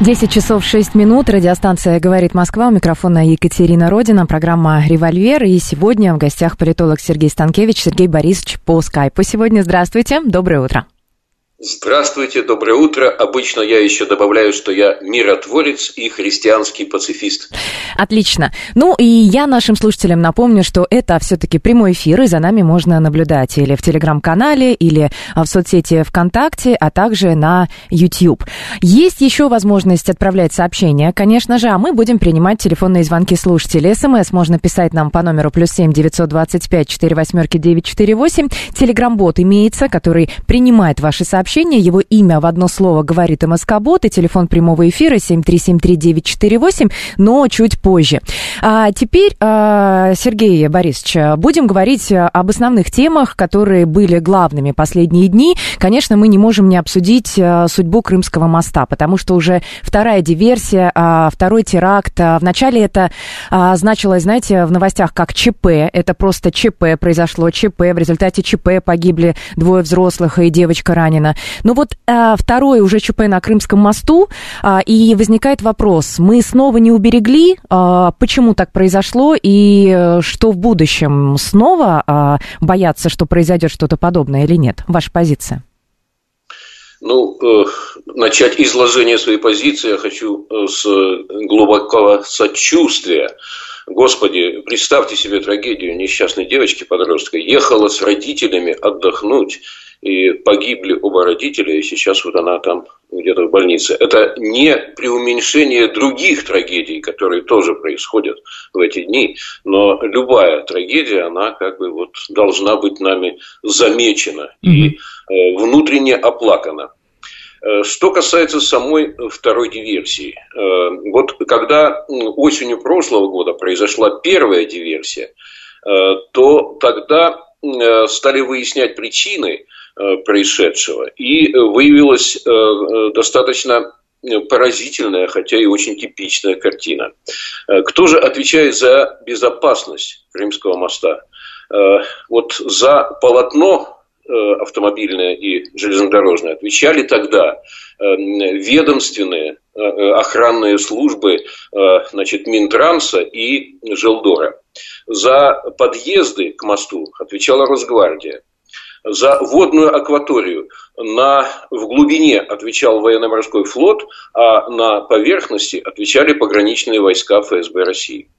10 часов 6 минут. Радиостанция «Говорит Москва». У микрофона Екатерина Родина. Программа «Револьвер». И сегодня в гостях политолог Сергей Станкевич. Сергей Борисович по скайпу. Сегодня здравствуйте. Доброе утро. Здравствуйте, доброе утро. Обычно я еще добавляю, что я миротворец и христианский пацифист. Отлично. Ну и я нашим слушателям напомню, что это все-таки прямой эфир, и за нами можно наблюдать или в телеграм-канале, или в соцсети ВКонтакте, а также на YouTube. Есть еще возможность отправлять сообщения, конечно же, а мы будем принимать телефонные звонки слушателей. СМС можно писать нам по номеру плюс семь девятьсот двадцать пять четыре восьмерки девять четыре восемь. Телеграм-бот имеется, который принимает ваши сообщения сообщение. Его имя в одно слово говорит МСК-бот и телефон прямого эфира 7373948, но чуть позже. А теперь, а, Сергей Борисович, будем говорить об основных темах, которые были главными последние дни. Конечно, мы не можем не обсудить а, судьбу Крымского моста, потому что уже вторая диверсия, а, второй теракт. Вначале это значилось, знаете, в новостях как ЧП. Это просто ЧП произошло, ЧП. В результате ЧП погибли двое взрослых и девочка ранена. Но вот а, второе уже ЧП на Крымском мосту, а, и возникает вопрос, мы снова не уберегли, а, почему так произошло, и а, что в будущем снова а, бояться, что произойдет что-то подобное или нет? Ваша позиция? Ну, э, начать изложение своей позиции я хочу э, с глубокого сочувствия. Господи, представьте себе трагедию несчастной девочки-подростка. Ехала с родителями отдохнуть и погибли оба родителя, и сейчас вот она там где-то в больнице. Это не преуменьшение других трагедий, которые тоже происходят в эти дни, но любая трагедия, она как бы вот должна быть нами замечена mm-hmm. и э, внутренне оплакана. Э, что касается самой второй диверсии, э, вот когда осенью прошлого года произошла первая диверсия, э, то тогда стали выяснять причины, происшедшего. И выявилась э, достаточно поразительная, хотя и очень типичная картина. Э, кто же отвечает за безопасность Крымского моста? Вот за полотно автомобильное и железнодорожное отвечали тогда ведомственные охранные службы значит, Минтранса и Желдора. За подъезды к мосту отвечала Росгвардия за водную акваторию на, в глубине отвечал военно-морской флот, а на поверхности отвечали пограничные войска ФСБ России.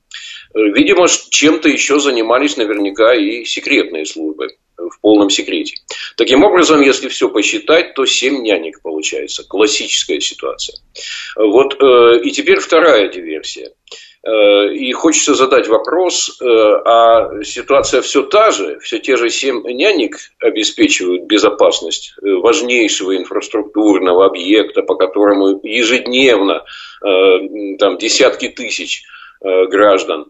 Видимо, чем-то еще занимались наверняка и секретные службы в полном секрете. Таким образом, если все посчитать, то 7 нянек получается. Классическая ситуация. Вот, э, и теперь вторая диверсия. Э, и хочется задать вопрос, э, а ситуация все та же, все те же семь нянек обеспечивают безопасность э, важнейшего инфраструктурного объекта, по которому ежедневно там, десятки тысяч граждан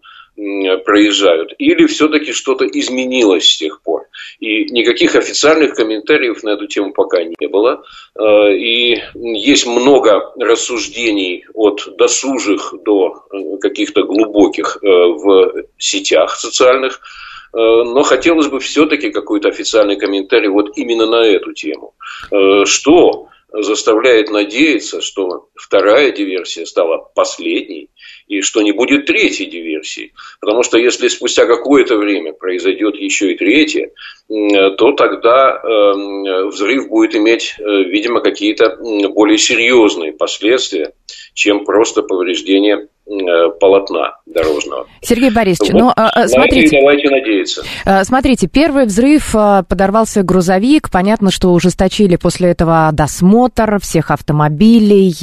проезжают, или все-таки что-то изменилось с тех пор. И никаких официальных комментариев на эту тему пока не было. Э, и есть много рассуждений от досужих до э, каких-то глубоких э, в сетях социальных. Но хотелось бы все-таки какой-то официальный комментарий вот именно на эту тему. Что заставляет надеяться, что вторая диверсия стала последней, и что не будет третьей диверсии. Потому что если спустя какое-то время произойдет еще и третья, то тогда эм, взрыв будет иметь, э, видимо, какие-то более серьезные последствия, чем просто повреждение полотна дорожного. Сергей Борисович, вот. ну, а, а, смотрите. Давайте надеяться. А, смотрите, первый взрыв подорвался грузовик. Понятно, что ужесточили после этого досмотр всех автомобилей,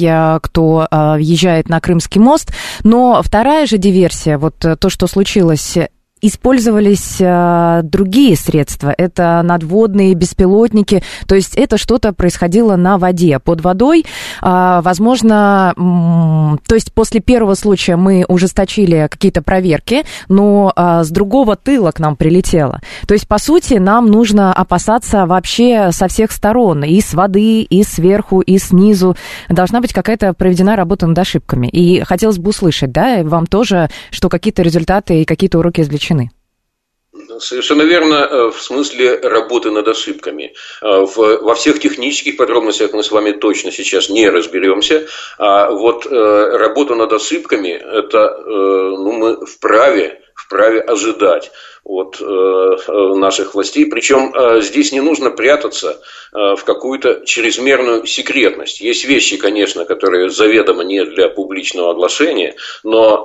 кто въезжает на Крымский мост. Но вторая же диверсия, вот то, что случилось использовались э, другие средства. Это надводные беспилотники. То есть это что-то происходило на воде. Под водой, э, возможно, м- то есть после первого случая мы ужесточили какие-то проверки, но э, с другого тыла к нам прилетело. То есть, по сути, нам нужно опасаться вообще со всех сторон. И с воды, и сверху, и снизу. Должна быть какая-то проведена работа над ошибками. И хотелось бы услышать, да, вам тоже, что какие-то результаты и какие-то уроки извлечены Совершенно верно, э, в смысле работы над ошибками. Э, во всех технических подробностях мы с вами точно сейчас не разберемся. А вот э, работа над ошибками, это ну, мы вправе, вправе ожидать от э, наших властей. Причем э, здесь не нужно прятаться э, в какую-то чрезмерную секретность. Есть вещи, конечно, которые заведомо не для публичного оглашения, но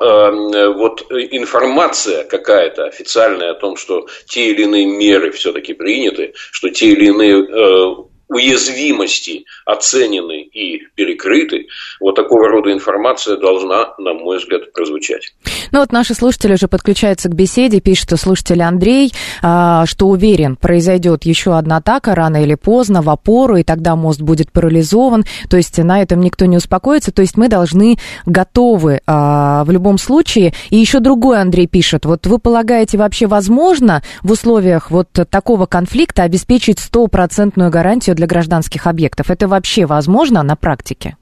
вот информация какая-то официальная о том, что те или иные меры все-таки приняты, что те или иные уязвимости оценены и перекрыты, вот такого рода информация должна, на мой взгляд, прозвучать. Ну вот наши слушатели уже подключаются к беседе, пишет слушатель Андрей, а, что уверен, произойдет еще одна атака рано или поздно в опору, и тогда мост будет парализован, то есть на этом никто не успокоится, то есть мы должны готовы а, в любом случае. И еще другой Андрей пишет, вот вы полагаете вообще возможно в условиях вот такого конфликта обеспечить стопроцентную гарантию для гражданских объектов? Это вообще возможно на практике?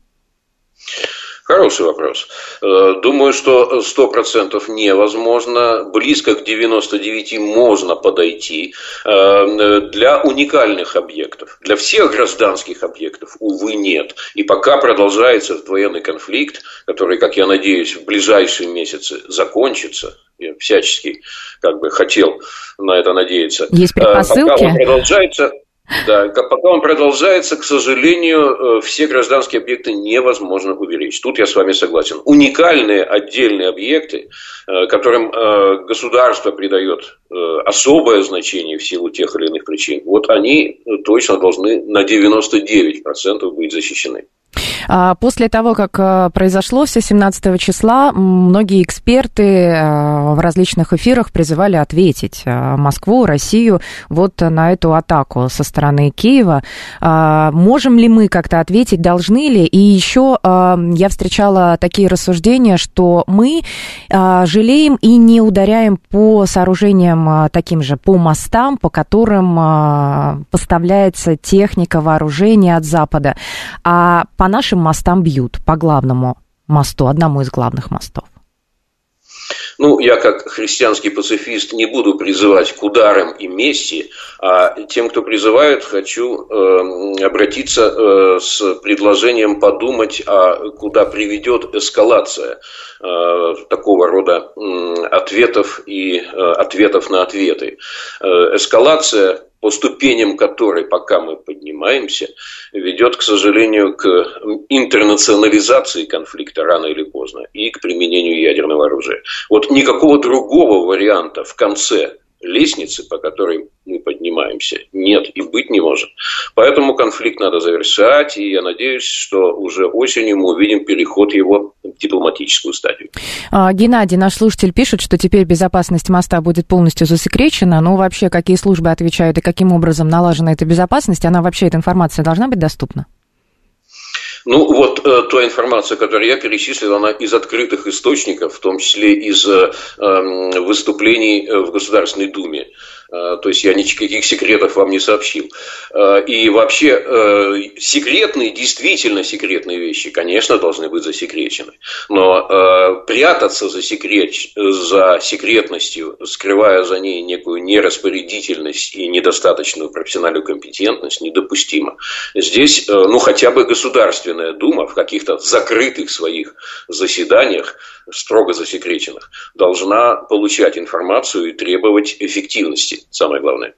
Хороший вопрос. Э, думаю, что 100% невозможно. Близко к 99% можно подойти. Э, для уникальных объектов. Для всех гражданских объектов, увы, нет. И пока продолжается этот военный конфликт, который, как я надеюсь, в ближайшие месяцы закончится, я всячески как бы хотел на это надеяться. Есть предпосылки? Пока он продолжается, да, пока он продолжается, к сожалению, э, все гражданские объекты невозможно увеличить. Тут я с вами согласен. Уникальные отдельные объекты, э, которым э, государство придает особое значение в силу тех или иных причин, вот они точно должны на 99% быть защищены. А, после того, как э, произошло все 17 числа, многие эксперты э, в различных эфирах призывали ответить э, Москву, Россию вот на эту атаку со стороны Киева. А, можем ли мы как-то ответить, должны ли? И еще я встречала такие рассуждения, что мы жалеем и не ударяем по сооружениям таким же, по мостам, по которым поставляется техника, вооружение от Запада. А по нашим мостам бьют, по главному мосту, одному из главных мостов? Ну, я как христианский пацифист не буду призывать к ударам и мести, а тем, кто призывает, хочу э, обратиться э, с предложением подумать, а куда приведет эскалация э, такого рода э, ответов и э, ответов на ответы. Э, эскалация по ступеням которой, пока мы поднимаемся, ведет, к сожалению, к интернационализации конфликта рано или поздно и к применению ядерного оружия. Вот никакого другого варианта в конце лестницы, по которой мы поднимаемся, нет и быть не может. Поэтому конфликт надо завершать, и я надеюсь, что уже осенью мы увидим переход его в дипломатическую стадию. А, Геннадий, наш слушатель, пишет, что теперь безопасность моста будет полностью засекречена, но вообще какие службы отвечают и каким образом налажена эта безопасность, она вообще, эта информация должна быть доступна? Ну, вот э, та информация, которую я перечислил, она из открытых источников, в том числе из э, эм, выступлений э, в Государственной Думе. Э, то есть я никаких секретов вам не сообщил. Э, и вообще э, секретные, действительно секретные вещи, конечно, должны быть засекречены. Но прятаться за, секрет, за секретностью, скрывая за ней некую нераспорядительность и недостаточную профессиональную компетентность, недопустимо. Здесь, ну, хотя бы Государственная Дума в каких-то закрытых своих заседаниях строго засекреченных, должна получать информацию и требовать эффективности, самое главное.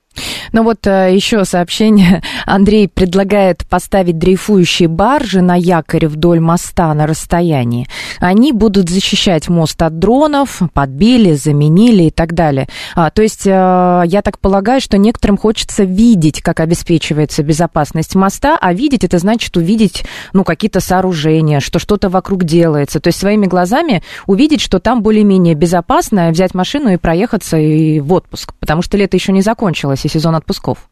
Ну вот э, еще сообщение. Андрей предлагает поставить дрейфующие баржи на якоре вдоль моста на расстоянии. Они будут защищать мост от дронов, подбили, заменили и так далее. А, то есть э, я так полагаю, что некоторым хочется видеть, как обеспечивается безопасность моста, а видеть это значит увидеть ну, какие-то сооружения, что что-то вокруг делается. То есть своими глазами увидеть, что там более-менее безопасно, взять машину и проехаться и в отпуск. Потому что лето еще не закончилось, и сезон отпусков.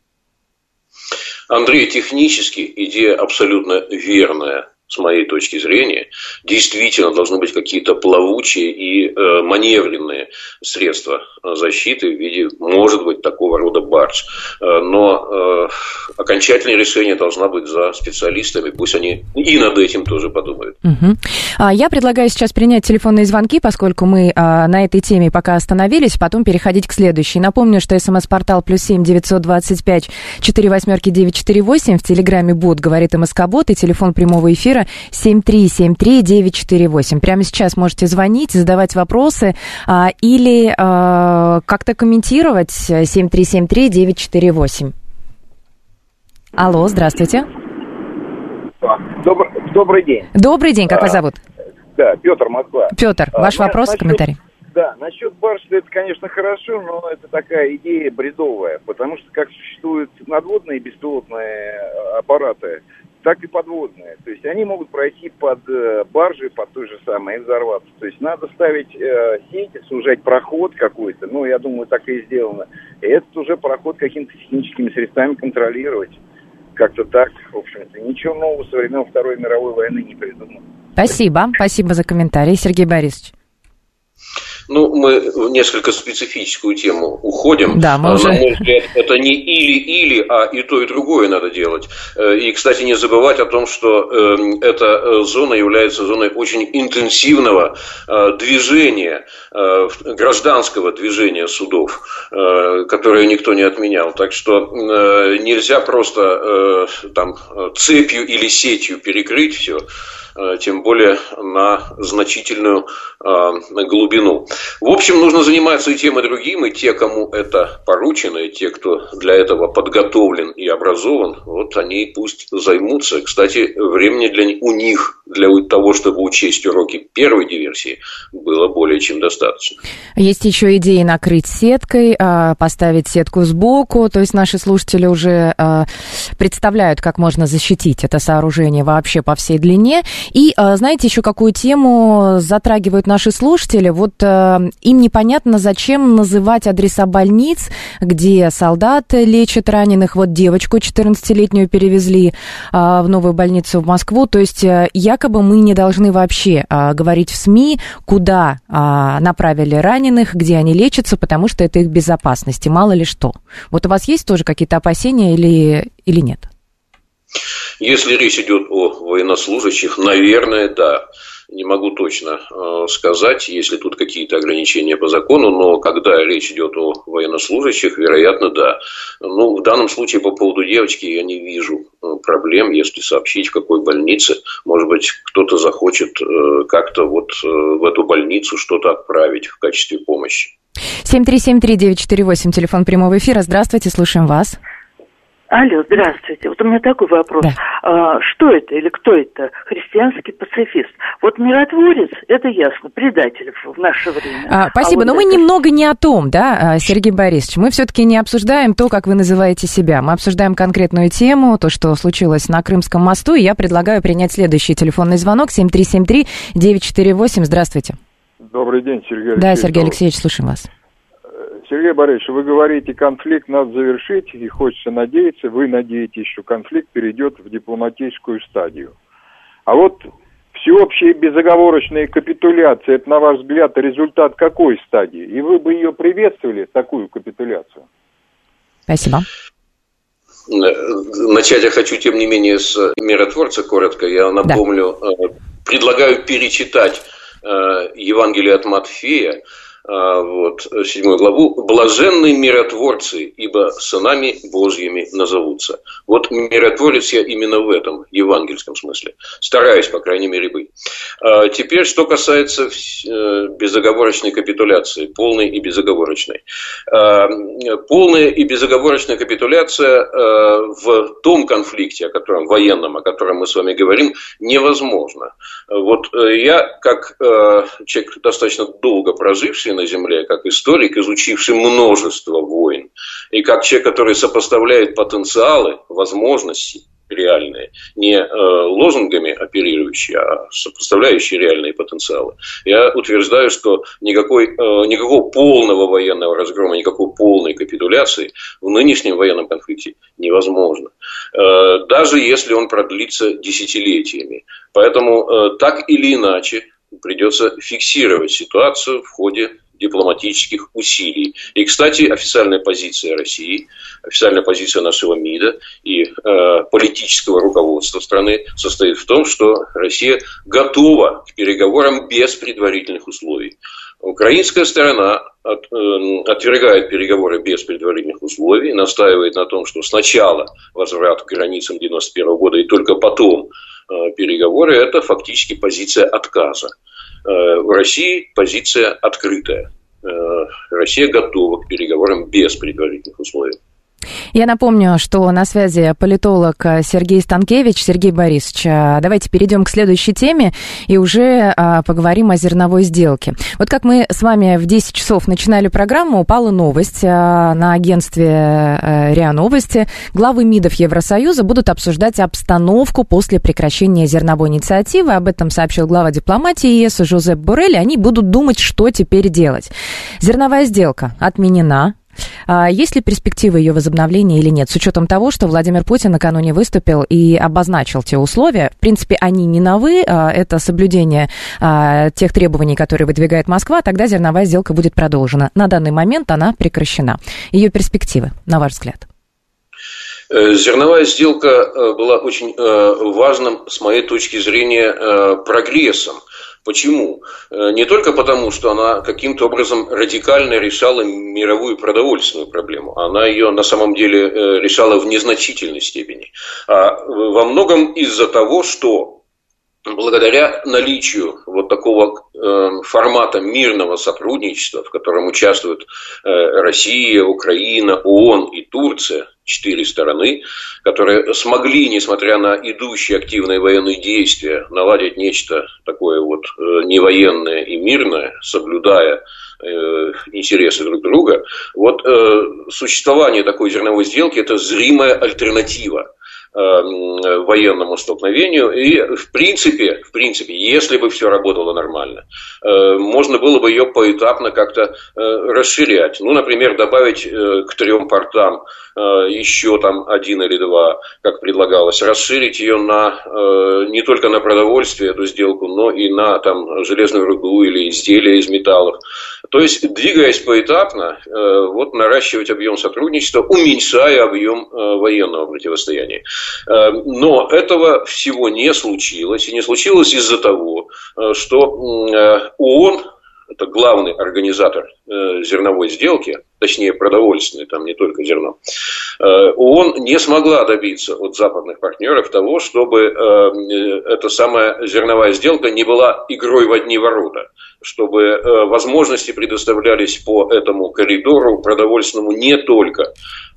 Андрей, технически идея абсолютно верная с моей точки зрения, действительно должны быть какие-то плавучие и э, маневренные средства защиты в виде, может быть, такого рода барж. Э, но э, окончательное решение должна быть за специалистами. Пусть они и над этим тоже подумают. Угу. Я предлагаю сейчас принять телефонные звонки, поскольку мы а, на этой теме пока остановились, потом переходить к следующей. Напомню, что смс-портал плюс семь девятьсот двадцать пять четыре восьмерки девять четыре восемь в Телеграме бот говорит МСК Бот и телефон прямого эфира эфира 7373948. Прямо сейчас можете звонить, задавать вопросы а, или а, как-то комментировать 7373948. Алло, здравствуйте. Добрый, добрый день. Добрый день, как а, вас зовут? Да, Петр, Москва. Петр, а, ваш а, вопрос, насчет, комментарий. Да, насчет барж, это, конечно, хорошо, но это такая идея бредовая, потому что как существуют надводные и беспилотные аппараты, так и подводные. То есть они могут пройти под э, баржи, под той же самой, и взорваться. То есть надо ставить э, сети, сужать проход какой-то. Ну, я думаю, так и сделано. И этот уже проход какими-то техническими средствами контролировать. Как-то так, в общем-то. Ничего нового со времен Второй мировой войны не придумано. Спасибо. Спасибо за комментарий, Сергей Борисович. Ну, мы в несколько специфическую тему уходим. Да, мы а, уже... На мой взгляд, это не или-или, а и то, и другое надо делать. Э, и, кстати, не забывать о том, что эм, эта э, зона является зоной очень интенсивного э, движения, гражданского движения судов, которое никто не отменял. Так что нельзя просто там цепью или сетью перекрыть все. Э, тем более на значительную э, глубину. В общем, нужно заниматься и тем, и другим, и те, кому это поручено, и те, кто для этого подготовлен и образован, вот они пусть займутся. Кстати, времени для, у них для того, чтобы учесть уроки первой диверсии, было более чем достаточно. Есть еще идеи накрыть сеткой, а, поставить сетку сбоку, то есть наши слушатели уже а, представляют, как можно защитить это сооружение вообще по всей длине. И а, знаете еще какую тему затрагивают наши слушатели? Вот им непонятно, зачем называть адреса больниц, где солдаты лечат раненых. Вот девочку 14-летнюю перевезли в новую больницу в Москву. То есть якобы мы не должны вообще говорить в СМИ, куда направили раненых, где они лечатся, потому что это их безопасность, и мало ли что. Вот у вас есть тоже какие-то опасения или, или нет? Если речь идет о военнослужащих, наверное, да не могу точно э, сказать, есть ли тут какие-то ограничения по закону, но когда речь идет о военнослужащих, вероятно, да. Ну, в данном случае по поводу девочки я не вижу э, проблем, если сообщить, в какой больнице. Может быть, кто-то захочет э, как-то вот в эту больницу что-то отправить в качестве помощи. 7373948, телефон прямого эфира. Здравствуйте, слушаем вас. Алло, здравствуйте. Вот у меня такой вопрос. Да. А, что это или кто это? Христианский пацифист. Вот миротворец, это ясно, предатель в наше время. А, спасибо, а вот но это... мы немного не о том, да, а, Сергей Борисович. Мы все-таки не обсуждаем то, как вы называете себя. Мы обсуждаем конкретную тему, то, что случилось на Крымском мосту. И я предлагаю принять следующий телефонный звонок 7373-948. Здравствуйте. Добрый день, Сергей Алексеевич. Да, Сергей Алексеевич, слушаем вас. Сергей Борисович, вы говорите, конфликт надо завершить, и хочется надеяться, вы надеетесь, что конфликт перейдет в дипломатическую стадию. А вот всеобщая безоговорочная капитуляция, это, на ваш взгляд, результат какой стадии? И вы бы ее приветствовали, такую капитуляцию? Спасибо. Начать я хочу, тем не менее, с миротворца коротко. Я напомню, да. Э, предлагаю перечитать э, Евангелие от Матфея, вот, седьмую главу, «Блаженные миротворцы, ибо сынами Божьими назовутся». Вот миротворец я именно в этом евангельском смысле. Стараюсь, по крайней мере, быть. А, теперь, что касается э, безоговорочной капитуляции, полной и безоговорочной. А, полная и безоговорочная капитуляция в том конфликте, о котором, военном, о котором мы с вами говорим, невозможно. Вот э, я, как э, человек достаточно долго проживший, проживший на Земле, как историк, изучивший множество войн, и как человек, который сопоставляет потенциалы, возможности реальные, не э, лозунгами оперирующие, а сопоставляющие реальные потенциалы. Я утверждаю, что никакой, э, никакого полного военного разгрома, никакой полной капитуляции в нынешнем военном конфликте невозможно. Э, даже если он продлится десятилетиями. Поэтому э, так или иначе придется фиксировать ситуацию в ходе дипломатических усилий. И, кстати, официальная позиция России, официальная позиция нашего МИДа и э, политического руководства страны состоит в том, что Россия готова к переговорам без предварительных условий. Украинская сторона от, э, отвергает переговоры без предварительных условий, настаивает на том, что сначала возврат к границам 1991 года и только потом Э, переговоры, это фактически позиция отказа. Э, в России позиция открытая. Э, Россия готова к переговорам без предварительных условий. Я напомню, что на связи политолог Сергей Станкевич. Сергей Борисович, а, давайте перейдем к следующей теме и уже а, поговорим о зерновой сделке. Вот как мы с вами в 10 часов начинали программу, упала новость на агентстве РИА Новости. Главы МИДов Евросоюза будут обсуждать обстановку после прекращения зерновой инициативы. Об этом сообщил глава дипломатии ЕС Жозеп Борелли. Они будут думать, что теперь делать. Зерновая сделка отменена, есть ли перспективы ее возобновления или нет, с учетом того, что Владимир Путин накануне выступил и обозначил те условия? В принципе, они не новы, а это соблюдение а, тех требований, которые выдвигает Москва, тогда зерновая сделка будет продолжена. На данный момент она прекращена. Ее перспективы, на ваш взгляд? Э, зерновая сделка э, была очень э, важным, с моей точки зрения, прогрессом Почему? Э, не только потому, что она каким-то образом радикально решала мировую продовольственную проблему, она ее на самом деле э, решала в незначительной степени, а во многом из-за того, что благодаря наличию вот такого э, формата мирного сотрудничества, в котором участвуют Россия, Украина, ООН и Турция, четыре стороны, которые смогли, несмотря на идущие активные военные действия, наладить нечто такое вот э, невоенное и мирное, соблюдая э, интересы друг друга. Вот э, существование такой зерновой сделки – это зримая альтернатива военному столкновению. И в принципе, в принципе, если бы все работало нормально, можно было бы ее поэтапно как-то расширять. Ну, например, добавить к трем портам Э, еще там один или два, как предлагалось, расширить ее на э, не только на продовольствие эту сделку, но и на там железную руду или изделия из металлов. То есть, двигаясь поэтапно, э, вот наращивать объем сотрудничества, уменьшая объем военного противостояния. Но этого всего не случилось. И не случилось из-за того, что ООН это главный организатор э, зерновой сделки, точнее продовольственной, там не только зерно, э, ООН не смогла добиться от западных партнеров того, чтобы э, эта самая зерновая сделка не была игрой в одни ворота, чтобы э, возможности предоставлялись по этому коридору продовольственному не только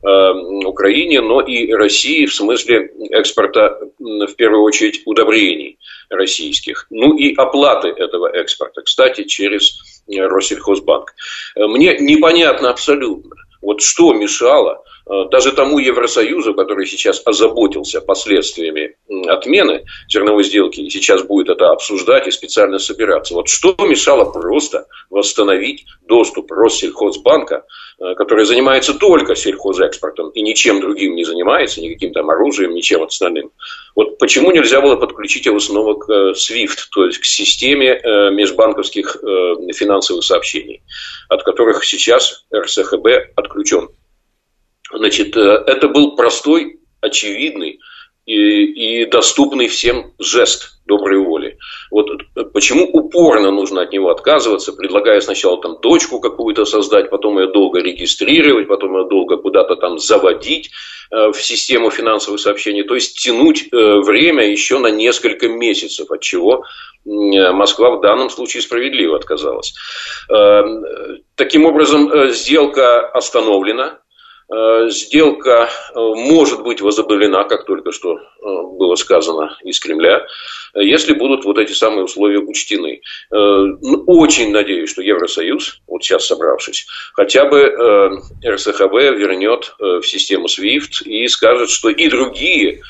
э, Украине, но и России в смысле экспорта, в первую очередь, удобрений российских. Ну и оплаты этого экспорта, кстати, через э, Россельхозбанк. Мне непонятно абсолютно, вот что мешало Э, даже тому Евросоюзу, который сейчас озаботился последствиями отмены зерновой сделки и сейчас будет это обсуждать и специально собираться. Вот что мешало просто восстановить доступ Россельхозбанка, э, который занимается только сельхозэкспортом и ничем другим не занимается, никаким там оружием, ничем остальным. Вот почему нельзя было подключить его снова к э, SWIFT, то есть к системе межбанковских финансовых сообщений, от которых сейчас РСХБ отключен. Значит, э, это был простой, очевидный, и, и доступный всем жест доброй воли. Вот почему упорно нужно от него отказываться, предлагая сначала там дочку какую-то создать, потом ее долго регистрировать, потом ее долго куда-то там заводить э, в систему финансовых сообщений, то есть тянуть э, время еще на несколько месяцев, от чего э, Москва в данном случае справедливо отказалась. Э, таким образом, э, сделка остановлена, Э, сделка э, может быть возобновлена, как только что э, было сказано из Кремля, если будут вот эти самые условия учтены. Ну, очень надеюсь, что Евросоюз, вот сейчас собравшись, хотя бы РСХБ вернет в систему SWIFT и скажет, что и другие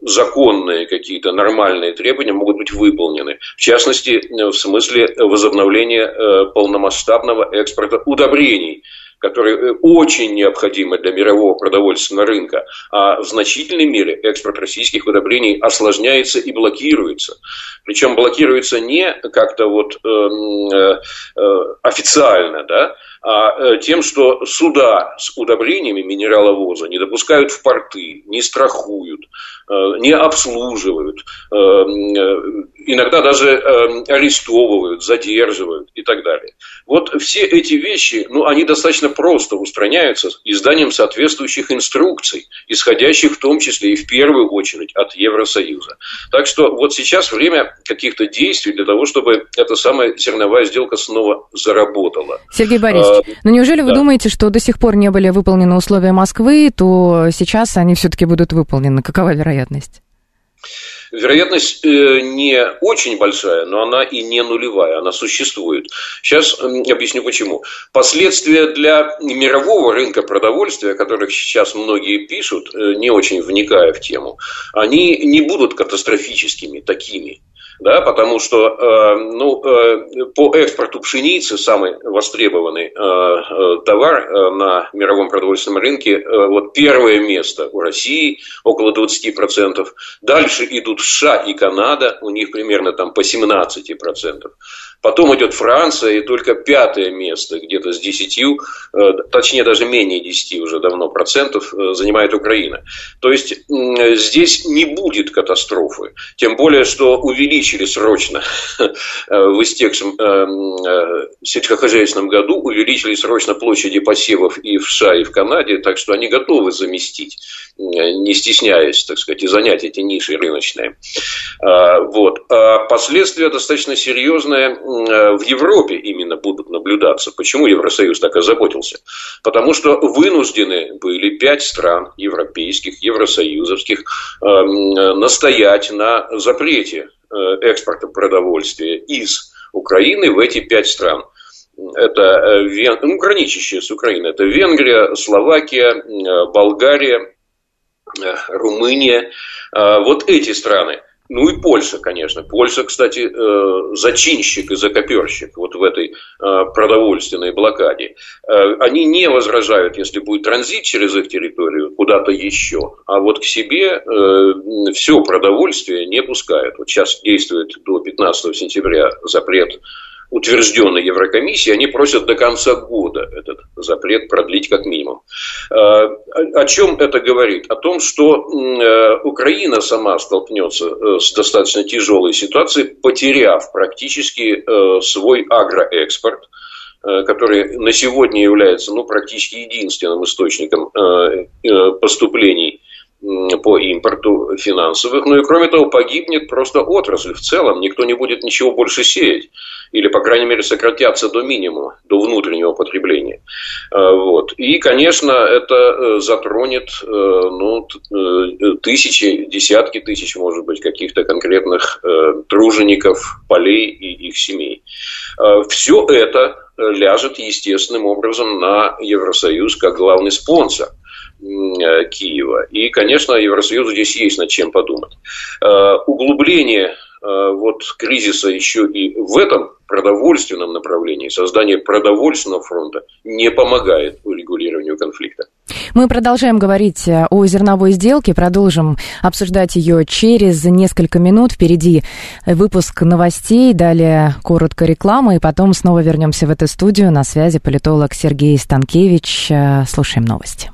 законные какие-то нормальные требования могут быть выполнены. В частности, в смысле возобновления полномасштабного экспорта удобрений – которые э, очень необходимы для мирового продовольственного рынка, а в значительной мере экспорт российских удобрений осложняется и блокируется. Причем блокируется не как-то вот э, э, э, официально, да, а тем, что суда с удобрениями минераловоза не допускают в порты, не страхуют, не обслуживают, э, иногда даже арестовывают, задерживают и так далее. Вот все эти вещи, ну, они достаточно просто устраняются изданием соответствующих инструкций, исходящих в том числе и в первую очередь от Евросоюза. Так что вот сейчас время каких-то действий для того, чтобы эта самая зерновая сделка снова заработала. Сергей Борисович, но неужели вы да. думаете, что до сих пор не были выполнены условия Москвы, то сейчас они все-таки будут выполнены? Какова вероятность? Вероятность э, не очень большая, но она и не нулевая, она существует. Сейчас объясню почему. Последствия для мирового рынка продовольствия, о которых сейчас многие пишут, э, не очень вникая в тему, они не будут катастрофическими такими да, потому что э, ну, э, по экспорту пшеницы самый востребованный э, э товар э, на мировом продовольственном рынке, э, вот первое место у России, около 20%, дальше идут США и Канада, у них примерно там по 17%. Потом идет Франция, и только пятое место, где-то с 10, э, точнее даже менее 10 уже давно процентов, э, занимает Украина. То есть здесь не будет катастрофы. Тем более, что увеличили срочно э, в истекшем сельскохозяйственном году, увеличили срочно площади посевов и в США, и в Канаде, так что они готовы заместить, не стесняясь, так сказать, и занять эти ниши рыночные. Вот. А последствия достаточно серьезные в Европе именно будут наблюдаться. Почему Евросоюз так озаботился? Потому что вынуждены были пять стран европейских, евросоюзовских э, настоять на запрете э, экспорта продовольствия из Украины в эти пять стран. Это Вен... ну, граничащие с Украиной. Это Венгрия, Словакия, Болгария, Румыния. Вот эти страны. Ну и Польша, конечно. Польша, кстати, э, зачинщик и закоперщик вот в этой э, продовольственной блокаде. Э, они не возражают, если будет транзит через их территорию куда-то еще, а вот к себе все продовольствие не пускают. Вот сейчас действует до 15 сентября запрет утвержденной Еврокомиссией, они просят до конца года этот запрет продлить как минимум. А, о чем это говорит? О том, что э, Украина сама столкнется э, с достаточно тяжелой ситуацией, потеряв практически э, свой агроэкспорт, который на сегодня является ну, практически единственным источником поступлений по импорту финансовых. Ну и кроме того, погибнет просто отрасль в целом. Никто не будет ничего больше сеять или, по крайней мере, сократятся до минимума, до внутреннего потребления. А, вот. И, конечно, это э, затронет э, ну, э, тысячи, десятки тысяч, может быть, каких-то конкретных тружеников, полей и их семей. Все это ляжет естественным образом на Евросоюз как главный спонсор Киева. И, конечно, Евросоюзу здесь есть над чем подумать. Углубление Э, вот кризиса еще и в этом продовольственном направлении, создание продовольственного фронта не помогает урегулированию конфликта. Мы продолжаем говорить э, о зерновой сделке, продолжим обсуждать ее через несколько минут. Впереди выпуск новостей, далее коротко реклама, и потом снова вернемся в эту студию. На связи политолог Сергей Станкевич. Э, слушаем новости.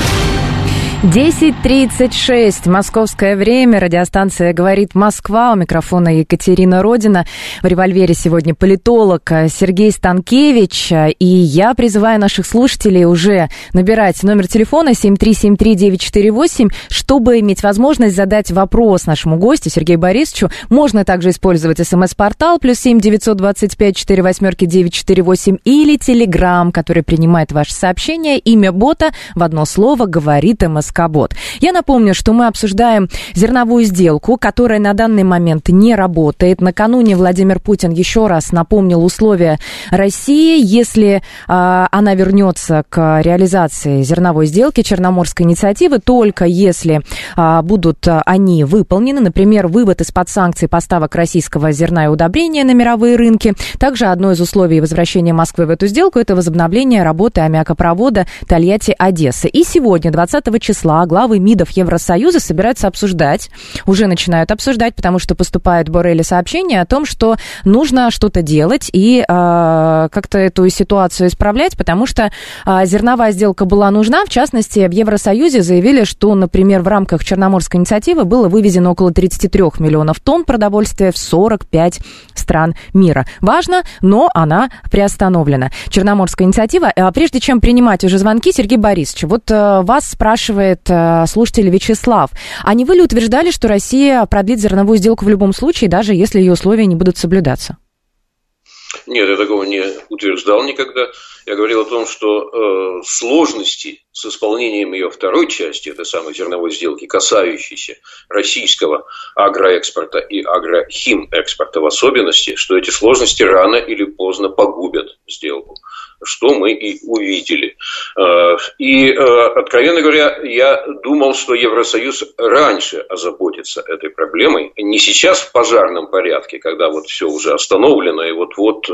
10.36, московское время, радиостанция «Говорит Москва», у микрофона Екатерина Родина. В «Револьвере» сегодня политолог Сергей Станкевич, и я призываю наших слушателей уже набирать номер телефона 7373948, чтобы иметь возможность задать вопрос нашему гостю Сергею Борисовичу. Можно также использовать смс-портал плюс семь девятьсот двадцать пять четыре восьмерки девять четыре восемь или телеграмм, который принимает ваше сообщение. Имя бота в одно слово говорит МС Скобот. Я напомню, что мы обсуждаем зерновую сделку, которая на данный момент не работает. Накануне Владимир Путин еще раз напомнил условия России, если э, она вернется к реализации зерновой сделки Черноморской инициативы, только если э, будут они выполнены, например, вывод из-под санкций поставок российского зерна и удобрения на мировые рынки. Также одно из условий возвращения Москвы в эту сделку – это возобновление работы аммиакопровода Тольятти-Одесса. И сегодня, 20 числа, числа главы МИДов Евросоюза собираются обсуждать, уже начинают обсуждать, потому что поступает Борелли сообщение о том, что нужно что-то делать и э, как-то эту ситуацию исправлять, потому что э, зерновая сделка была нужна. В частности, в Евросоюзе заявили, что, например, в рамках Черноморской инициативы было вывезено около 33 миллионов тонн продовольствия в 45 стран мира. Важно, но она приостановлена. Черноморская инициатива. А прежде чем принимать уже звонки, Сергей Борисович, вот э, вас спрашивает спрашивает э, слушатель Вячеслав. А не вы ли утверждали, что Россия продлит зерновую сделку в любом случае, даже если ее условия не будут соблюдаться? Нет, я такого не утверждал никогда. Я говорил о том, что э, сложности с исполнением ее второй части, этой самой зерновой сделки, касающейся российского агроэкспорта и агрохимэкспорта в особенности, что эти сложности рано или поздно погубят сделку что мы и увидели. Э, и, э, откровенно говоря, я думал, что Евросоюз раньше озаботится этой проблемой. Не сейчас в пожарном порядке, когда вот все уже остановлено, и вот-вот э,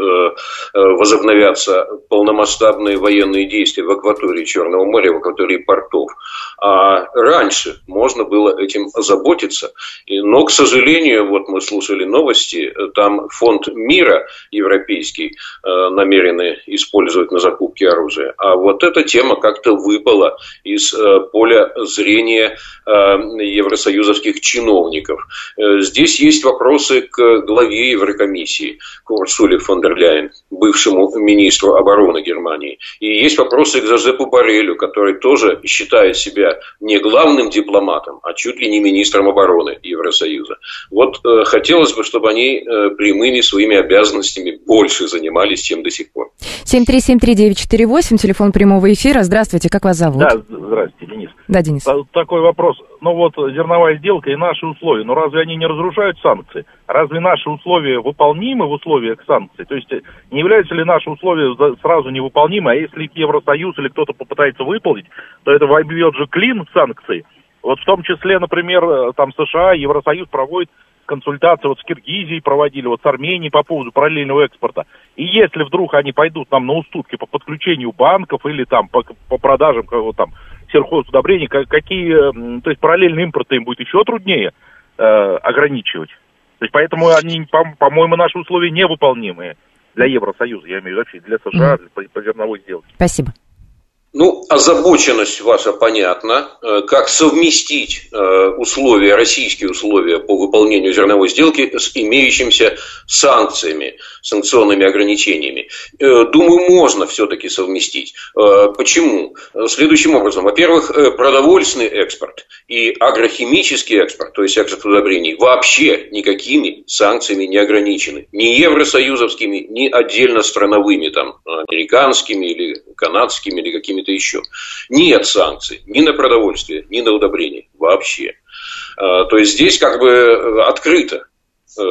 возобновятся полномасштабные военные действия в акватории Черного моря, в акватории портов. А раньше можно было этим озаботиться. Но, к сожалению, вот мы слушали новости, там фонд мира европейский намерены использовать на закупке оружия. А вот эта тема как-то выпала из э, поля зрения э, евросоюзовских чиновников. Э, здесь есть вопросы к главе Еврокомиссии, к Урсуле фон дер Ляйен, бывшему министру обороны Германии. И есть вопросы к Жозепу Барелю, который тоже считает себя не главным дипломатом, а чуть ли не министром обороны Евросоюза. Вот хотелось бы, чтобы они прямыми своими обязанностями больше занимались, чем до сих пор. 7373948, телефон прямого эфира. Здравствуйте, как вас зовут? Да, здравствуйте, Денис. Да, Денис. Такой вопрос. Ну вот зерновая сделка и наши условия, но разве они не разрушают санкции? Разве наши условия выполнимы в условиях санкций? То есть не являются ли наши условия сразу невыполнимы, а если Евросоюз или кто-то попытается выполнить, то это вобьет же клин санкций. Вот в том числе, например, э, там США, Евросоюз проводит консультации вот с Киргизией проводили, вот с Арменией по поводу параллельного экспорта. И если вдруг они пойдут там на уступки по подключению банков или там по, по продажам там сельхозудобрений, какие, то есть параллельный импорт им будет еще труднее э, ограничивать. То есть поэтому они, по- по-моему, наши условия невыполнимые для Евросоюза, я имею в виду вообще для США, mm. по, по зерновой сделке. Спасибо. Ну, озабоченность ваша понятна. Э, как совместить э, условия, российские условия по выполнению зерновой сделки с имеющимися санкциями, санкционными ограничениями? Э, думаю, можно все-таки совместить. Почему? Следующим образом. Во-первых, продовольственный экспорт и агрохимический экспорт, то есть экспорт удобрений, вообще никакими санкциями не ограничены. Ни евросоюзовскими, ни отдельно страновыми, там, американскими или канадскими или какими какими-то еще. Нет санкций ни на продовольствие, ни на удобрение вообще. А, то есть здесь как бы э, открыто э,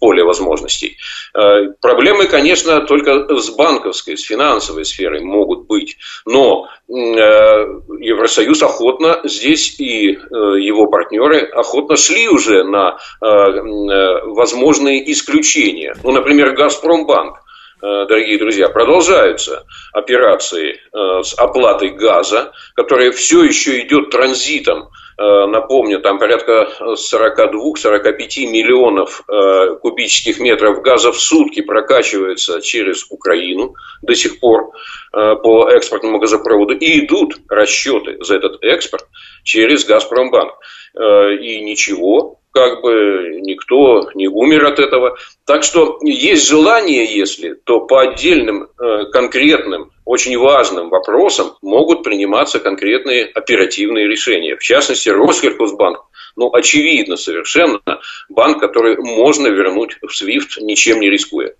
поле возможностей. А, проблемы, конечно, только с банковской, с финансовой сферой могут быть. Но э, Евросоюз охотно здесь и его партнеры охотно шли уже на возможные исключения. Ну, например, Газпромбанк дорогие друзья, продолжаются операции с оплатой газа, которая все еще идет транзитом Э, напомню, там порядка 42-45 миллионов э, кубических метров газа в сутки прокачивается через Украину до сих пор э, по экспортному газопроводу. И идут расчеты за этот экспорт через Газпромбанк. И ничего, как бы никто не умер от этого. Так что есть желание, если, то по отдельным конкретным очень важным вопросам могут приниматься конкретные оперативные решения. В частности, Россельхозбанк, ну, очевидно совершенно, банк, который можно вернуть в SWIFT, ничем не рискуя.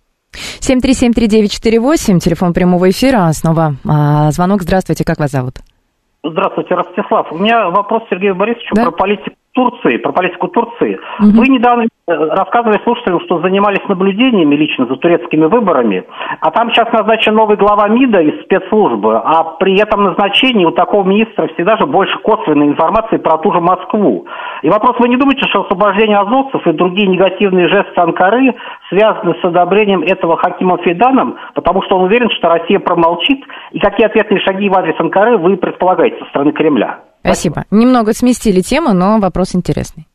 7373948, телефон прямого эфира, снова а, звонок. Здравствуйте, как вас зовут? Здравствуйте, Ростислав. У меня вопрос Сергею Борисовичу да? про политику Турции, про политику Турции. Угу. Вы недавно э, рассказывали слушателям, что занимались наблюдениями лично за турецкими выборами, а там сейчас назначен новый глава МИДа из спецслужбы, а при этом назначении у такого министра всегда же больше косвенной информации про ту же Москву. И вопрос, вы не думаете, что освобождение азовцев и другие негативные жесты Анкары связаны с одобрением этого Хакимом Феданом, потому что он уверен, что Россия промолчит, и какие ответные шаги в адрес Анкары вы предполагаете со стороны Кремля? Спасибо. Немного сместили тему, но вопрос интересный.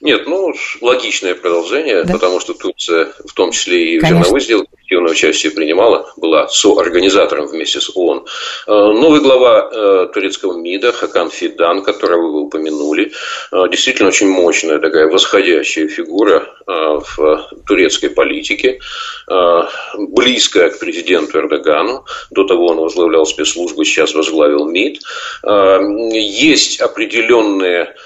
Нет, ну, логичное продолжение, да. потому что Турция, в том числе и в зерновой сделке, активное участие принимала, была соорганизатором вместе с ООН. Э, новый глава э, турецкого МИДа Хакан Фидан, которого вы упомянули, э, действительно очень мощная такая восходящая фигура в турецкой политике, близкая к президенту Эрдогану. До того он возглавлял спецслужбы, сейчас возглавил МИД. Есть определенные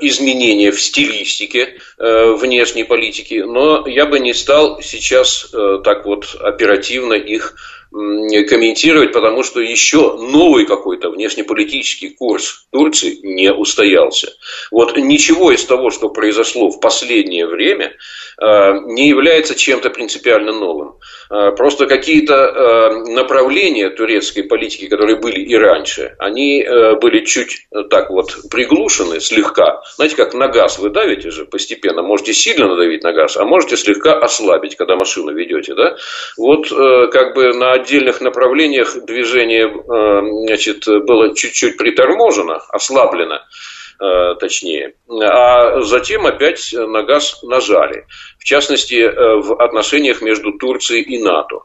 изменения в стилистике э, внешней политики, но я бы не стал сейчас э, так вот оперативно их комментировать, потому что еще новый какой-то внешнеполитический курс Турции не устоялся. Вот ничего из того, что произошло в последнее время, не является чем-то принципиально новым. Просто какие-то направления турецкой политики, которые были и раньше, они были чуть так вот приглушены слегка. Знаете, как на газ вы давите же постепенно, можете сильно надавить на газ, а можете слегка ослабить, когда машину ведете, да? Вот как бы на отдельных направлениях движение э, значит, было чуть-чуть приторможено, ослаблено точнее, а затем опять на газ нажали в частности, э, в отношениях между Турцией и НАТО.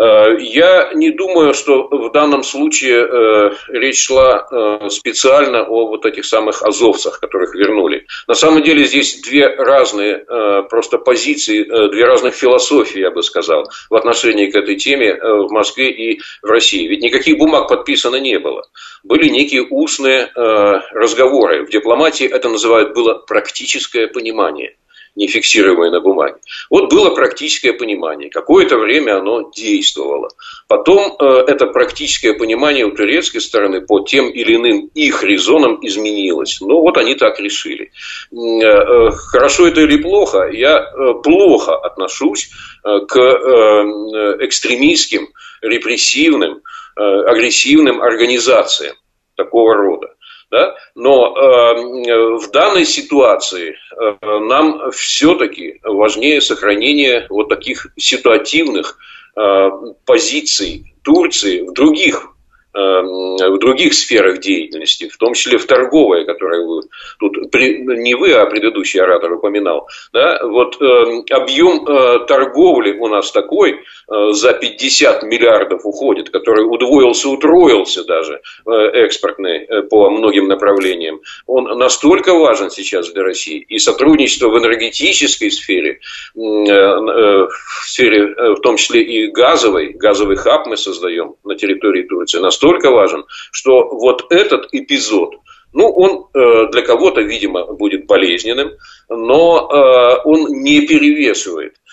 Э, я не думаю, что в данном случае э, речь шла специально о вот этих самых азовцах, которых вернули. На самом деле здесь две разные просто позиции, две разных философии, я бы сказал, в отношении к этой теме в Москве и в России. Ведь никаких бумаг подписано не было. Были некие устные разговоры. В дипломатии это называют было практическое понимание не фиксируемое на бумаге. Вот было практическое понимание. Какое-то время оно действовало. Потом э, это практическое понимание у турецкой стороны по тем или иным их резонам изменилось. Ну, вот они так решили. Э, э, хорошо это или плохо? Я э, плохо отношусь э, к э, экстремистским, репрессивным, э, агрессивным организациям такого рода. Да? Но э, в данной ситуации э, нам все-таки важнее сохранение вот таких ситуативных э, позиций Турции в других Эм, в других сферах деятельности, в том числе в торговой, которую вы тут не вы, а предыдущий оратор упоминал. Да? Вот э, объем э, торговли у нас такой за 50 миллиардов уходит, который удвоился, утроился даже э, экспортный э, по многим направлениям. Он настолько важен сейчас для России. И сотрудничество в энергетической сфере, э, э, в сфере, э, в том числе и газовой, газовый хаб мы создаем на территории Турции, настолько важен, что вот этот эпизод, ну, он э, для кого-то, видимо, будет болезненным, но э, он не перевешивает э,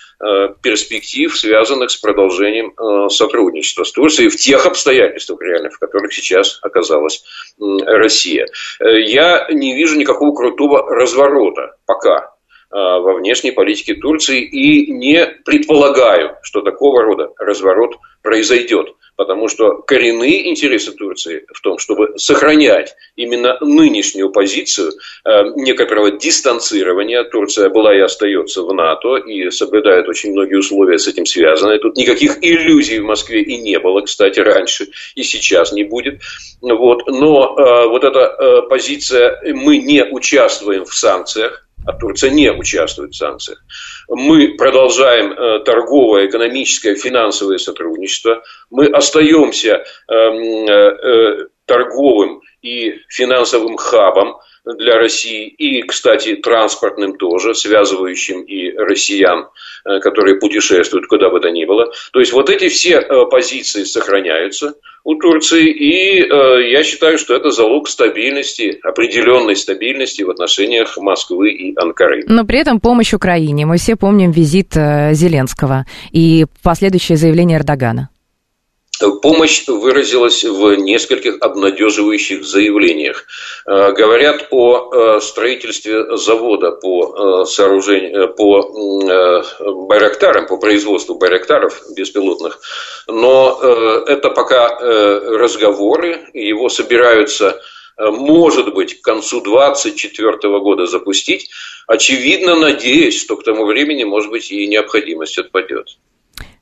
перспектив, связанных с продолжением э, сотрудничества с Турцией в тех обстоятельствах, реально, в которых сейчас оказалась э, Россия. Я не вижу никакого крутого разворота пока во внешней политике Турции и не предполагаю, что такого рода разворот произойдет потому что коренные интересы Турции в том, чтобы сохранять именно нынешнюю позицию э, некоторого дистанцирования. Турция была и остается в НАТО и соблюдает очень многие условия с этим связанные. Тут никаких иллюзий в Москве и не было, кстати, раньше и сейчас не будет. Вот. Но э, вот эта э, позиция «мы не участвуем в санкциях», а Турция не участвует в санкциях. Мы продолжаем э, торговое, экономическое, финансовое сотрудничество. Мы остаемся эм, э, э, торговым и финансовым хабом для России и, кстати, транспортным тоже, связывающим и россиян, э, которые путешествуют куда бы то ни было. То есть вот эти все э, позиции сохраняются у Турции, и э, я считаю, что это залог стабильности, определенной стабильности в отношениях Москвы и Анкары. Но при этом помощь Украине. Мы все помним визит Зеленского и последующее заявление Эрдогана. Помощь выразилась в нескольких обнадеживающих заявлениях. Э, говорят о э, строительстве завода по, э, сооружению, по байрактарам, по производству байрактаров беспилотных. Но это пока разговоры, его собираются может быть, к концу 2024 года запустить. Очевидно, надеюсь, что к тому времени, может быть, и необходимость отпадет.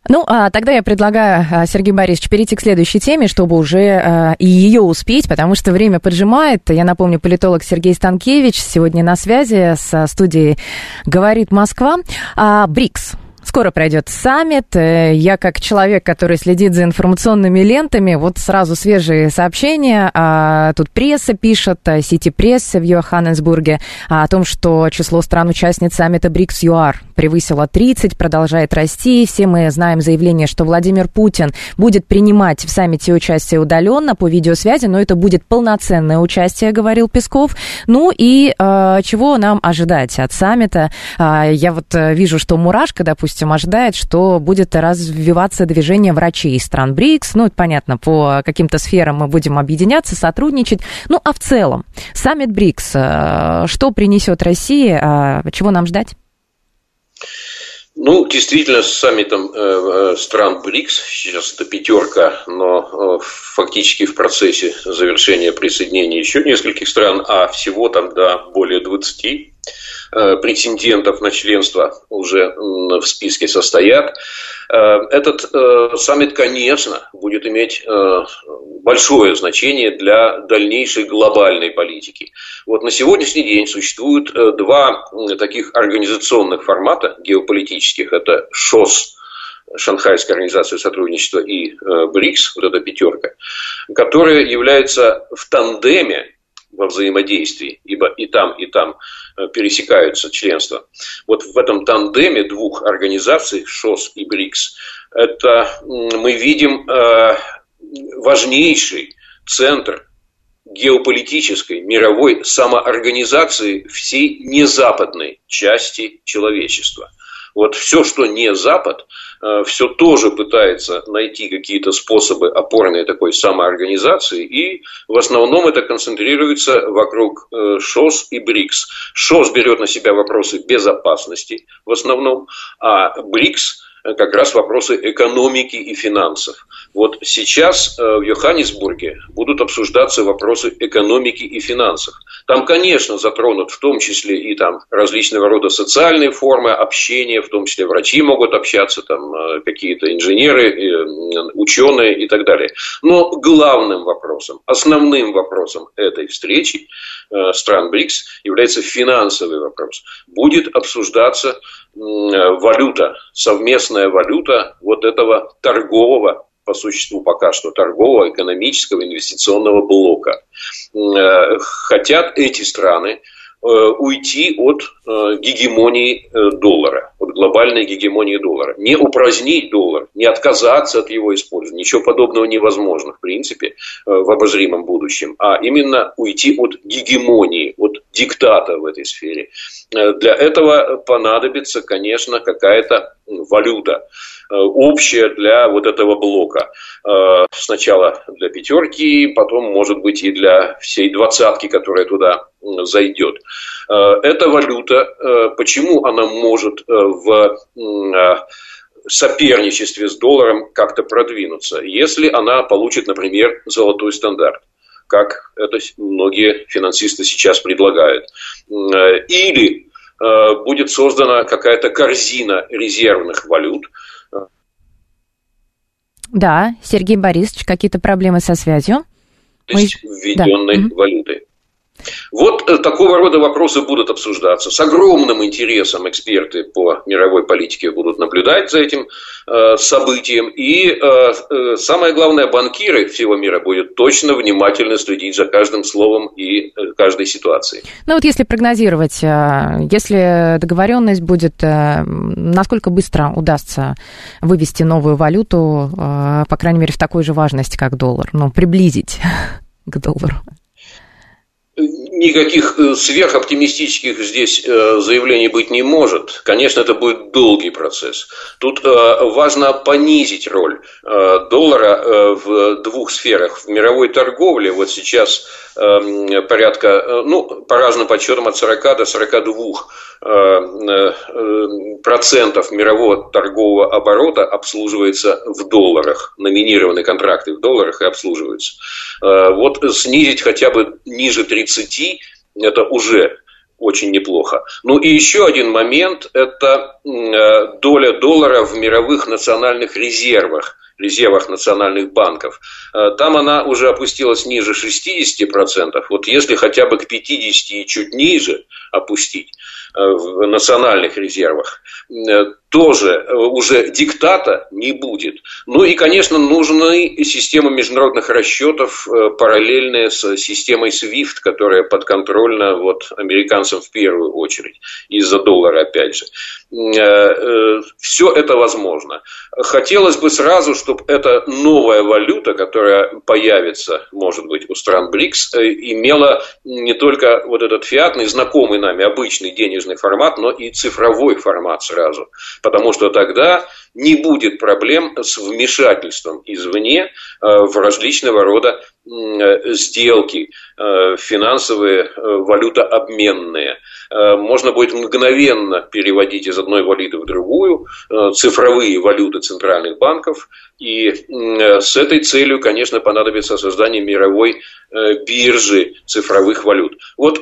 Ну, а тогда я предлагаю, а, Сергей Борисович, перейти к следующей теме, чтобы уже а, и ее успеть, потому что время поджимает. Я напомню, политолог Сергей Станкевич сегодня на связи с студией «Говорит Москва». А, БРИКС. Скоро пройдет саммит. Э, я как человек, который следит за информационными лентами, вот сразу свежие сообщения. А, тут пресса пишет, э, Сити Пресс в Йоханнесбурге, о том, что число стран-участниц саммита БРИКС ЮАР превысило 30, продолжает расти. Все мы знаем заявление, что Владимир Путин будет принимать в саммите участие удаленно по видеосвязи, но это будет полноценное участие, говорил Песков. Ну и э, чего нам ожидать от саммита? Э, я вот вижу, что мурашка, допустим, допустим, ожидает, что будет развиваться движение врачей из стран БРИКС. Ну, это понятно, по каким-то сферам мы будем объединяться, сотрудничать. Ну, а в целом, саммит БРИКС, э, что принесет России, а чего нам ждать? Ну, действительно, с саммитом э, э, стран БРИКС, сейчас это пятерка, но э, фактически в процессе завершения присоединения еще нескольких стран, а всего там, да, более 20 Э, претендентов на членство уже в списке состоят. Э, этот э, саммит, конечно, будет иметь большое значение для дальнейшей глобальной политики. Вот на сегодняшний день существуют два таких организационных формата геополитических. Это ШОС, Шанхайская организация сотрудничества и БРИКС, вот эта пятерка, которая является в тандеме во взаимодействии, ибо и там, и там э, пересекаются членства. Вот в этом тандеме двух организаций, ШОС и БРИКС, это мы видим э, важнейший центр геополитической мировой самоорганизации всей незападной части человечества. Вот все, что не Запад, все тоже пытается найти какие-то способы опорной такой самоорганизации, и в основном это концентрируется вокруг э, ШОС и БРИКС. ШОС берет на себя вопросы безопасности в основном, а БРИКС Э, как раз вопросы экономики и финансов. Вот сейчас э, в Йоханнесбурге будут обсуждаться вопросы экономики и финансов. Там, конечно, затронут в том числе и там различного рода социальные формы общения, в том числе врачи могут общаться, там э, какие-то инженеры, ученые и так далее. Но главным вопросом, основным вопросом этой встречи стран БРИКС является финансовый вопрос. Будет обсуждаться валюта, совместная валюта вот этого торгового по существу пока что торгового, экономического, инвестиционного блока. Э, хотят эти страны э, уйти от э, гегемонии доллара, от глобальной гегемонии доллара. Не упразднить доллар, не отказаться от его использования. Ничего подобного невозможно, в принципе, в обозримом будущем. А именно уйти от гегемонии, от диктата в этой сфере. Э, для этого понадобится, конечно, какая-то валюта э, общая для вот этого блока. Э, сначала для пятерки, потом, может быть, и для всей двадцатки, которая туда зайдет. Эта валюта, почему она может в соперничестве с долларом как-то продвинуться, если она получит, например, золотой стандарт как это многие финансисты сейчас предлагают. Или Э, будет создана какая-то корзина резервных валют. Да, Сергей Борисович, какие-то проблемы со связью? То есть Мы... введенной да. валютой. Вот э, такого рода вопросы будут обсуждаться. С огромным интересом эксперты по мировой политике будут наблюдать за этим э, событием. И э, самое главное, банкиры всего мира будут точно внимательно следить за каждым словом и каждой ситуацией. Ну вот если прогнозировать, если договоренность будет, насколько быстро удастся вывести новую валюту, по крайней мере, в такой же важности, как доллар, ну, приблизить к доллару? Никаких э, сверхоптимистических здесь э, заявлений быть не может. Конечно, это будет долгий процесс. Тут э, важно понизить роль доллара в двух сферах. В мировой торговле вот сейчас Эм, порядка, ну, по разным подсчетам, от 40 до 42 э, э, процентов мирового торгового оборота обслуживается в долларах. Номинированные контракты в долларах и обслуживаются. Вот снизить хотя бы ниже 30 это уже очень неплохо. Ну и еще один момент – это доля доллара в мировых национальных резервах резервах национальных банков, э, там она уже опустилась ниже 60%. Вот если хотя бы к 50 и чуть ниже опустить э, в национальных резервах, э, тоже э, уже диктата не будет. Ну и, конечно, нужны системы международных расчетов, э, параллельные с системой SWIFT, которая подконтрольна вот, американцам в первую очередь, из-за доллара опять же. Э, Все это возможно. Хотелось бы сразу, чтобы эта новая валюта, которая появится, может быть, у стран БРИКС, имела не только вот этот фиатный, знакомый нами обычный денежный формат, но и цифровой формат сразу потому что тогда не будет проблем с вмешательством извне э, в различного рода э, сделки э, финансовые, валютообменные. Можно будет мгновенно переводить из одной валюты в другую цифровые валюты центральных банков. И с этой целью, конечно, понадобится создание мировой биржи цифровых валют. Вот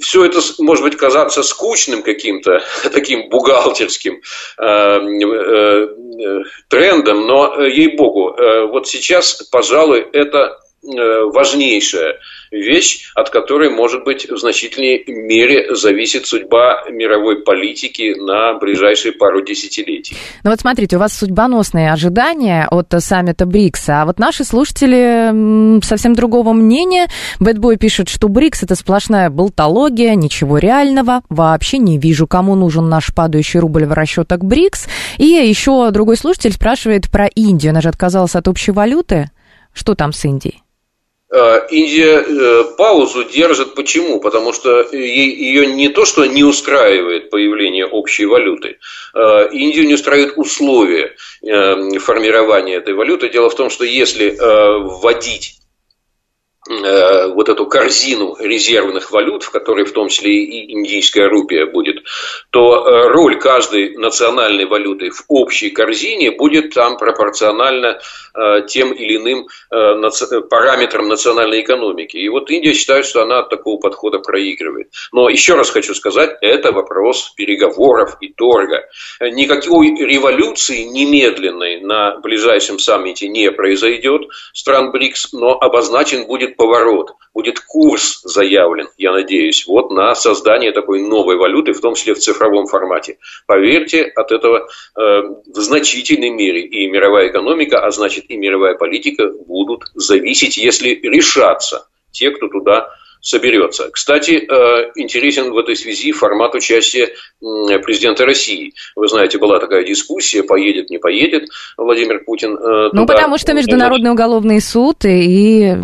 все это может быть казаться скучным каким-то, таким бухгалтерским трендом, но, э, ей-богу, э, вот сейчас, пожалуй, это э, важнейшая вещь, от которой, может быть, в значительной мере зависит судьба мировой политики на ближайшие пару десятилетий. Ну вот смотрите, у вас судьбоносные ожидания от саммита БРИКСа, а вот наши слушатели совсем другого мнения. Бэтбой пишет, что БРИКС это сплошная болтология, ничего реального, вообще не вижу, кому нужен наш падающий рубль в расчетах БРИКС. И еще другой слушатель спрашивает про Индию, она же отказалась от общей валюты. Что там с Индией? Э, Индия э, паузу держит. Почему? Потому что ее не то, что не устраивает появление общей валюты. Э, Индию не устраивают условия формирования этой валюты. Дело в том, что если вводить Э, вот эту корзину резервных валют, в которой в том числе и индийская рупия будет, то э, роль каждой национальной валюты в общей корзине будет там пропорциональна э, тем или иным параметрам национальной экономики. И вот Индия считает, что она от такого подхода проигрывает. Но еще раз хочу сказать, это вопрос переговоров и торга. Никакой революции немедленной на ближайшем саммите не произойдет стран БРИКС, но обозначен будет будет поворот, будет курс заявлен, я надеюсь, вот на создание такой новой валюты, в том числе в цифровом формате. Поверьте, от этого э, в значительной мере и мировая экономика, а значит и мировая политика будут зависеть, если решаться те, кто туда соберется. Кстати, э, интересен в этой связи формат участия президента России. Вы знаете, была такая дискуссия, поедет, не поедет Владимир Путин. Э, ну, туда. потому что Международный уголовный суд, и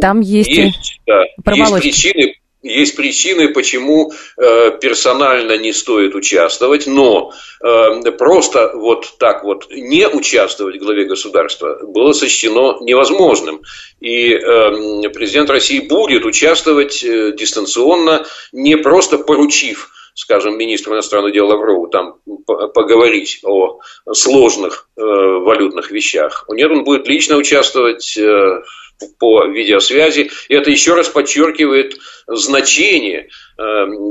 там есть, есть, да, есть причины есть причины, почему э, персонально не стоит участвовать, но э, просто вот так вот не участвовать в главе государства было сочтено невозможным. И э, президент России будет участвовать э, дистанционно, не просто поручив скажем, министру иностранных дел Лаврову там поговорить о сложных э, валютных вещах. Нет, он будет лично участвовать э, по видеосвязи. И это еще раз подчеркивает значение э,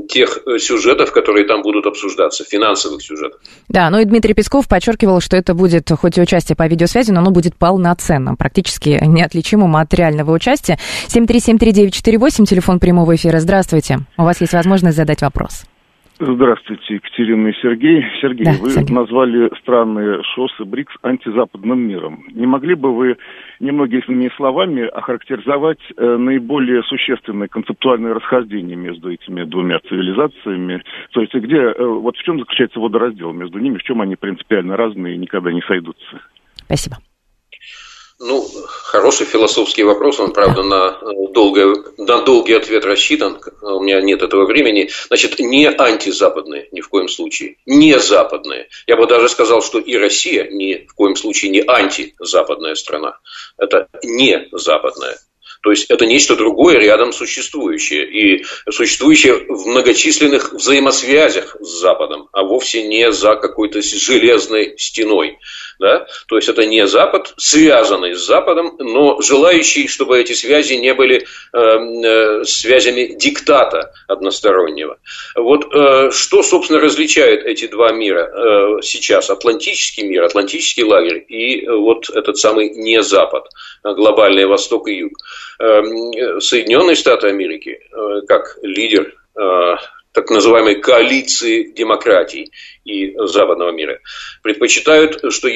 тех сюжетов, которые там будут обсуждаться, финансовых сюжетов. Да, ну и Дмитрий Песков подчеркивал, что это будет хоть и участие по видеосвязи, но оно будет полноценным, практически неотличимым от реального участия. 7373948, телефон прямого эфира. Здравствуйте. У вас есть возможность задать вопрос. Здравствуйте, Екатерина и Сергей. Сергей, да, вы Сергей. назвали страны ШОС и БРИКС антизападным миром. Не могли бы вы немногими словами охарактеризовать э, наиболее существенные концептуальные расхождения между этими двумя цивилизациями? То есть где, э, вот в чем заключается водораздел между ними, в чем они принципиально разные и никогда не сойдутся? Спасибо. Ну, хороший философский вопрос, он, правда, на, долгое, на долгий ответ рассчитан, у меня нет этого времени. Значит, не антизападные ни в коем случае, не западные. Я бы даже сказал, что и Россия ни в коем случае не антизападная страна. Это не западная. То есть это нечто другое рядом существующее. И существующее в многочисленных взаимосвязях с Западом, а вовсе не за какой-то железной стеной. Да? То есть это не Запад, связанный с Западом, но желающий, чтобы эти связи не были э, э, связями диктата одностороннего. Вот э, что, собственно, различает эти два мира э, сейчас? Атлантический мир, Атлантический лагерь и э, вот этот самый не Запад, глобальный Восток и Юг. Э, Соединенные Штаты Америки, э, как лидер э, так называемой коалиции демократий и западного мира, предпочитают, что э,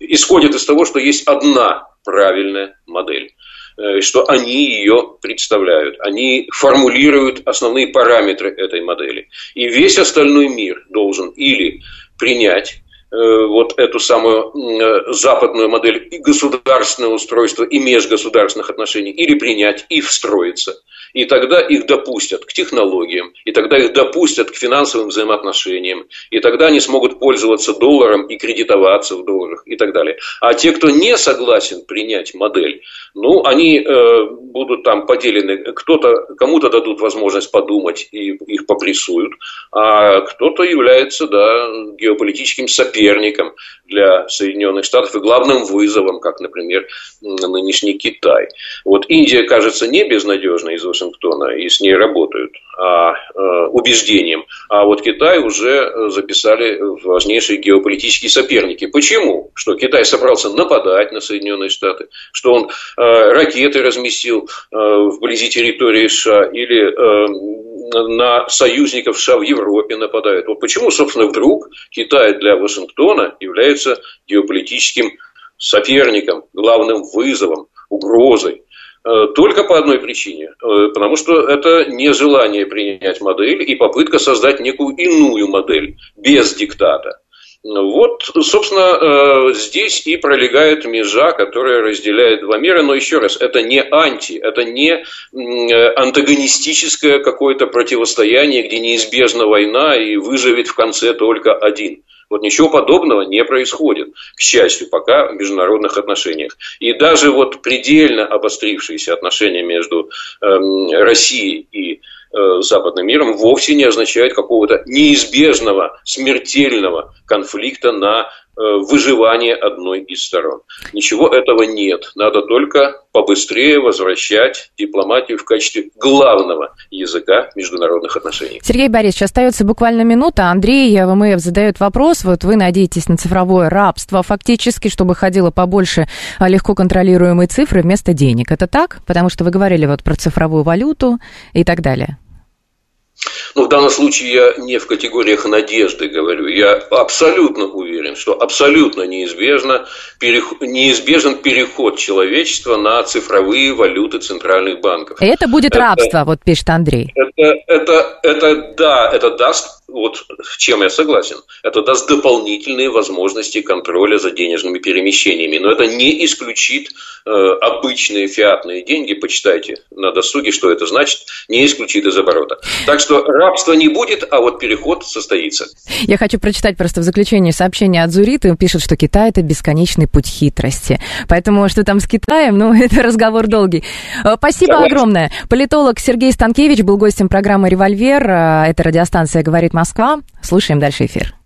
исходят из того, что есть одна правильная модель э, что они ее представляют. Они формулируют основные параметры этой модели. И весь остальной мир должен или принять вот эту самую э, западную модель и государственного устройства, и межгосударственных отношений, или принять и встроиться – и тогда их допустят к технологиям, и тогда их допустят к финансовым взаимоотношениям, и тогда они смогут пользоваться долларом и кредитоваться в долларах и так далее. А те, кто не согласен принять модель, ну, они э, будут там поделены, кто-то, кому-то дадут возможность подумать и их попрессуют, а кто-то является, да, геополитическим соперником для Соединенных Штатов и главным вызовом, как, например, нынешний Китай. Вот Индия кажется не безнадежной из Вашингтона, и с ней работают, а э, убеждением. А вот Китай уже записали важнейшие геополитические соперники. Почему? Что Китай собрался нападать на Соединенные Штаты, что он э, ракеты разместил э, вблизи территории США или э, на союзников США в Европе нападает. Вот почему, собственно, вдруг Китай для Вашингтона является геополитическим соперником, главным вызовом, угрозой. Э, только по одной причине. Э, потому что это нежелание принять модель и попытка создать некую иную модель без диктата. Вот, собственно, э, здесь и пролегает межа, которая разделяет два мира. Но еще раз, это не анти, это не антагонистическое какое-то противостояние, где неизбежна война и выживет в конце только один. Вот ничего подобного не происходит, к счастью, пока в международных отношениях. И даже вот предельно обострившиеся отношения между э, Россией и э, западным миром вовсе не означают какого-то неизбежного смертельного конфликта на выживание одной из сторон. Ничего этого нет. Надо только побыстрее возвращать дипломатию в качестве главного языка международных отношений. Сергей Борисович, остается буквально минута. Андрей ВМФ задает вопрос. Вот вы надеетесь на цифровое рабство фактически, чтобы ходило побольше а, легко контролируемой цифры вместо денег. Это так? Потому что вы говорили вот про цифровую валюту и так далее. Ну, в данном случае я не в категориях надежды говорю. Я абсолютно уверен, что абсолютно неизбежно, переход, неизбежен переход человечества на цифровые валюты центральных банков. Это будет это, рабство, вот пишет Андрей. Это, это, это, да, это даст вот с чем я согласен, это даст дополнительные возможности контроля за денежными перемещениями. Но это не исключит э, обычные фиатные деньги, почитайте на досуге, что это значит, не исключит из оборота. Так что рабства не будет, а вот переход состоится. Я хочу прочитать просто в заключение сообщение от Зуриты. Он пишет, что Китай – это бесконечный путь хитрости. Поэтому что там с Китаем, ну, это разговор долгий. Э, спасибо Согласен. огромное. Политолог Сергей Станкевич был гостем программы «Револьвер». Э, эта радиостанция «Говорит Москва». Слушаем дальше эфир.